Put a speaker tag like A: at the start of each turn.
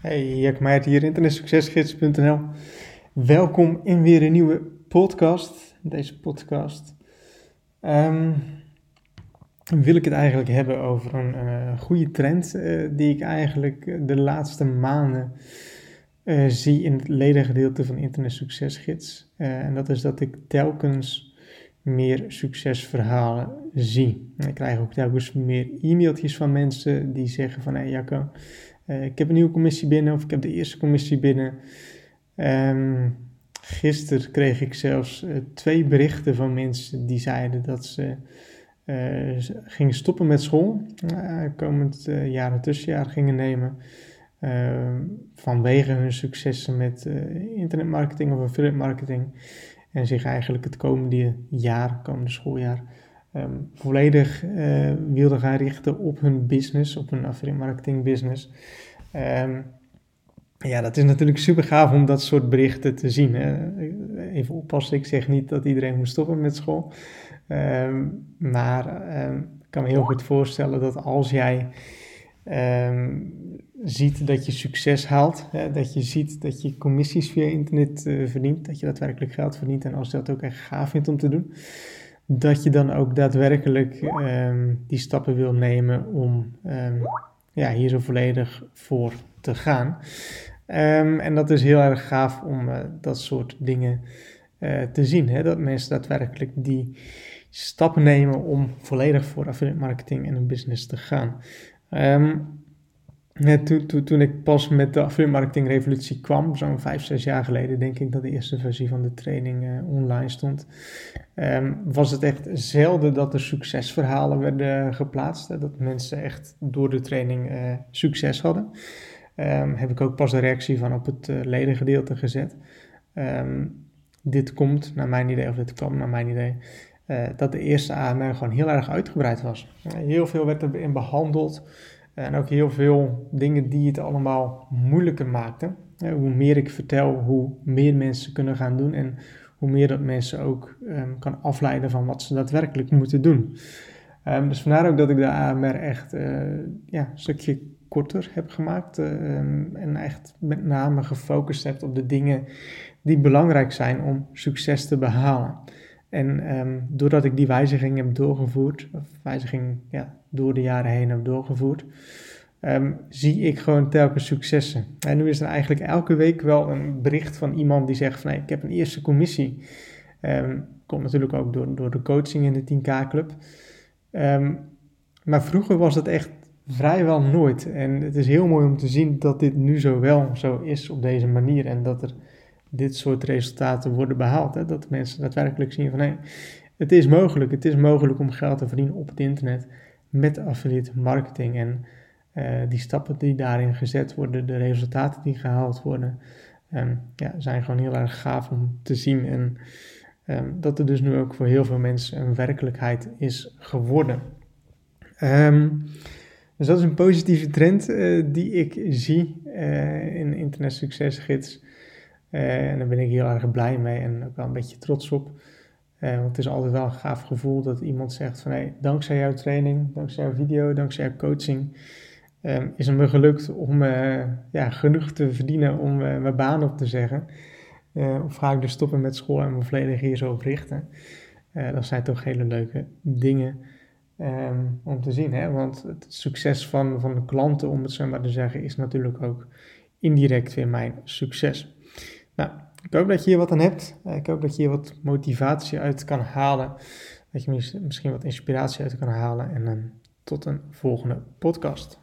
A: Hey, Jack Meijert hier, internetsuccesgids.nl. Welkom in weer een nieuwe podcast. Deze podcast um, wil ik het eigenlijk hebben over een uh, goede trend uh, die ik eigenlijk de laatste maanden uh, zie in het ledengedeelte van Internet Succesgids. en dat is dat ik telkens meer succesverhalen zie. Ik krijg ook telkens meer e-mailtjes van mensen die zeggen van... Hey Jacco, uh, ik heb een nieuwe commissie binnen of ik heb de eerste commissie binnen. Um, gisteren kreeg ik zelfs uh, twee berichten van mensen die zeiden dat ze uh, gingen stoppen met school. komend jaar een tussenjaar gingen nemen. Ehm, vanwege hun successen met internetmarketing of affiliate marketing. En zich eigenlijk het komende jaar, komende schooljaar, um, volledig uh, wilden gaan richten op hun business, op hun affiliate marketing business. Um, ja, dat is natuurlijk super gaaf om dat soort berichten te zien. Even oppassen, ik zeg niet dat iedereen moet stoppen met school. Um, maar ik kan me heel goed voorstellen dat als jij ziet dat je succes haalt, hè, dat je ziet dat je commissies via internet uh, verdient, dat je daadwerkelijk geld verdient en als je dat ook echt gaaf vindt om te doen, dat je dan ook daadwerkelijk um, die stappen wil nemen om um, ja, hier zo volledig voor te gaan. Um, en dat is heel erg gaaf om uh, dat soort dingen uh, te zien. Hè? Dat mensen daadwerkelijk die stappen nemen om volledig voor affiliate marketing en een business te gaan. Toen, ik pas met de affiliate marketing revolutie kwam, zo'n vijf, zes jaar geleden, denk ik dat de eerste versie van de training uh, online stond, um, was het echt zelden dat er succesverhalen werden geplaatst. Dat mensen echt door de training uh, succes hadden. Um, heb ik ook pas de reactie van op het uh, ledengedeelte gezet. Um, dit komt naar mijn idee, of dit kwam naar mijn idee, dat de eerste AMR gewoon heel erg uitgebreid was. heel veel werd erin behandeld. En ook heel veel dingen die het allemaal moeilijker maakten. Hoe meer ik vertel, hoe meer mensen kunnen gaan doen en hoe meer dat mensen ook um, kan afleiden van wat ze daadwerkelijk moeten doen. Um, dus vandaar ook dat ik de AMR echt uh, ja, een stukje korter heb gemaakt um, en echt met name gefocust heb op de dingen die belangrijk zijn om succes te behalen. En um, doordat ik die wijziging heb doorgevoerd, of wijziging ja, door de jaren heen heb doorgevoerd, um, zie ik gewoon telkens successen. En nu is er eigenlijk elke week wel een bericht van iemand die zegt van hey, ik heb een eerste commissie. Um, komt natuurlijk ook door, door de coaching in de 10K Club. maar vroeger was dat echt vrijwel nooit. En het is heel mooi om te zien dat dit nu zo wel zo is op deze manier. En dat er dit soort resultaten worden behaald. Hè? Dat mensen daadwerkelijk zien van hé, het is mogelijk. Het is mogelijk om geld te verdienen op het internet met affiliate marketing. En uh, die stappen die daarin gezet worden, de resultaten die gehaald worden, um, ja, zijn gewoon heel erg gaaf om te zien. En um, dat er dus nu ook voor heel veel mensen een werkelijkheid is geworden. Um, dus dat is een positieve trend uh, die ik zie uh, in Internet Succesgids. Uh, en daar ben ik heel erg blij mee en ook wel een beetje trots op. Uh, want het is altijd wel een gaaf gevoel dat iemand zegt van hey, dankzij jouw training, dankzij jouw video, dankzij jouw coaching, um, is het me gelukt om uh, ja, genoeg te verdienen om mijn baan op te zeggen. of ga ik dus stoppen met school en me volledig hier zo op richten. dat zijn toch hele leuke dingen um, om te zien. Hè? Want het succes van, van de klanten, om het zo maar te zeggen, is natuurlijk ook indirect weer mijn succes. Nou, ik hoop dat je hier wat aan hebt. Ik hoop dat je hier wat motivatie uit kan halen. Dat je misschien wat inspiratie uit kan halen. En tot een volgende podcast.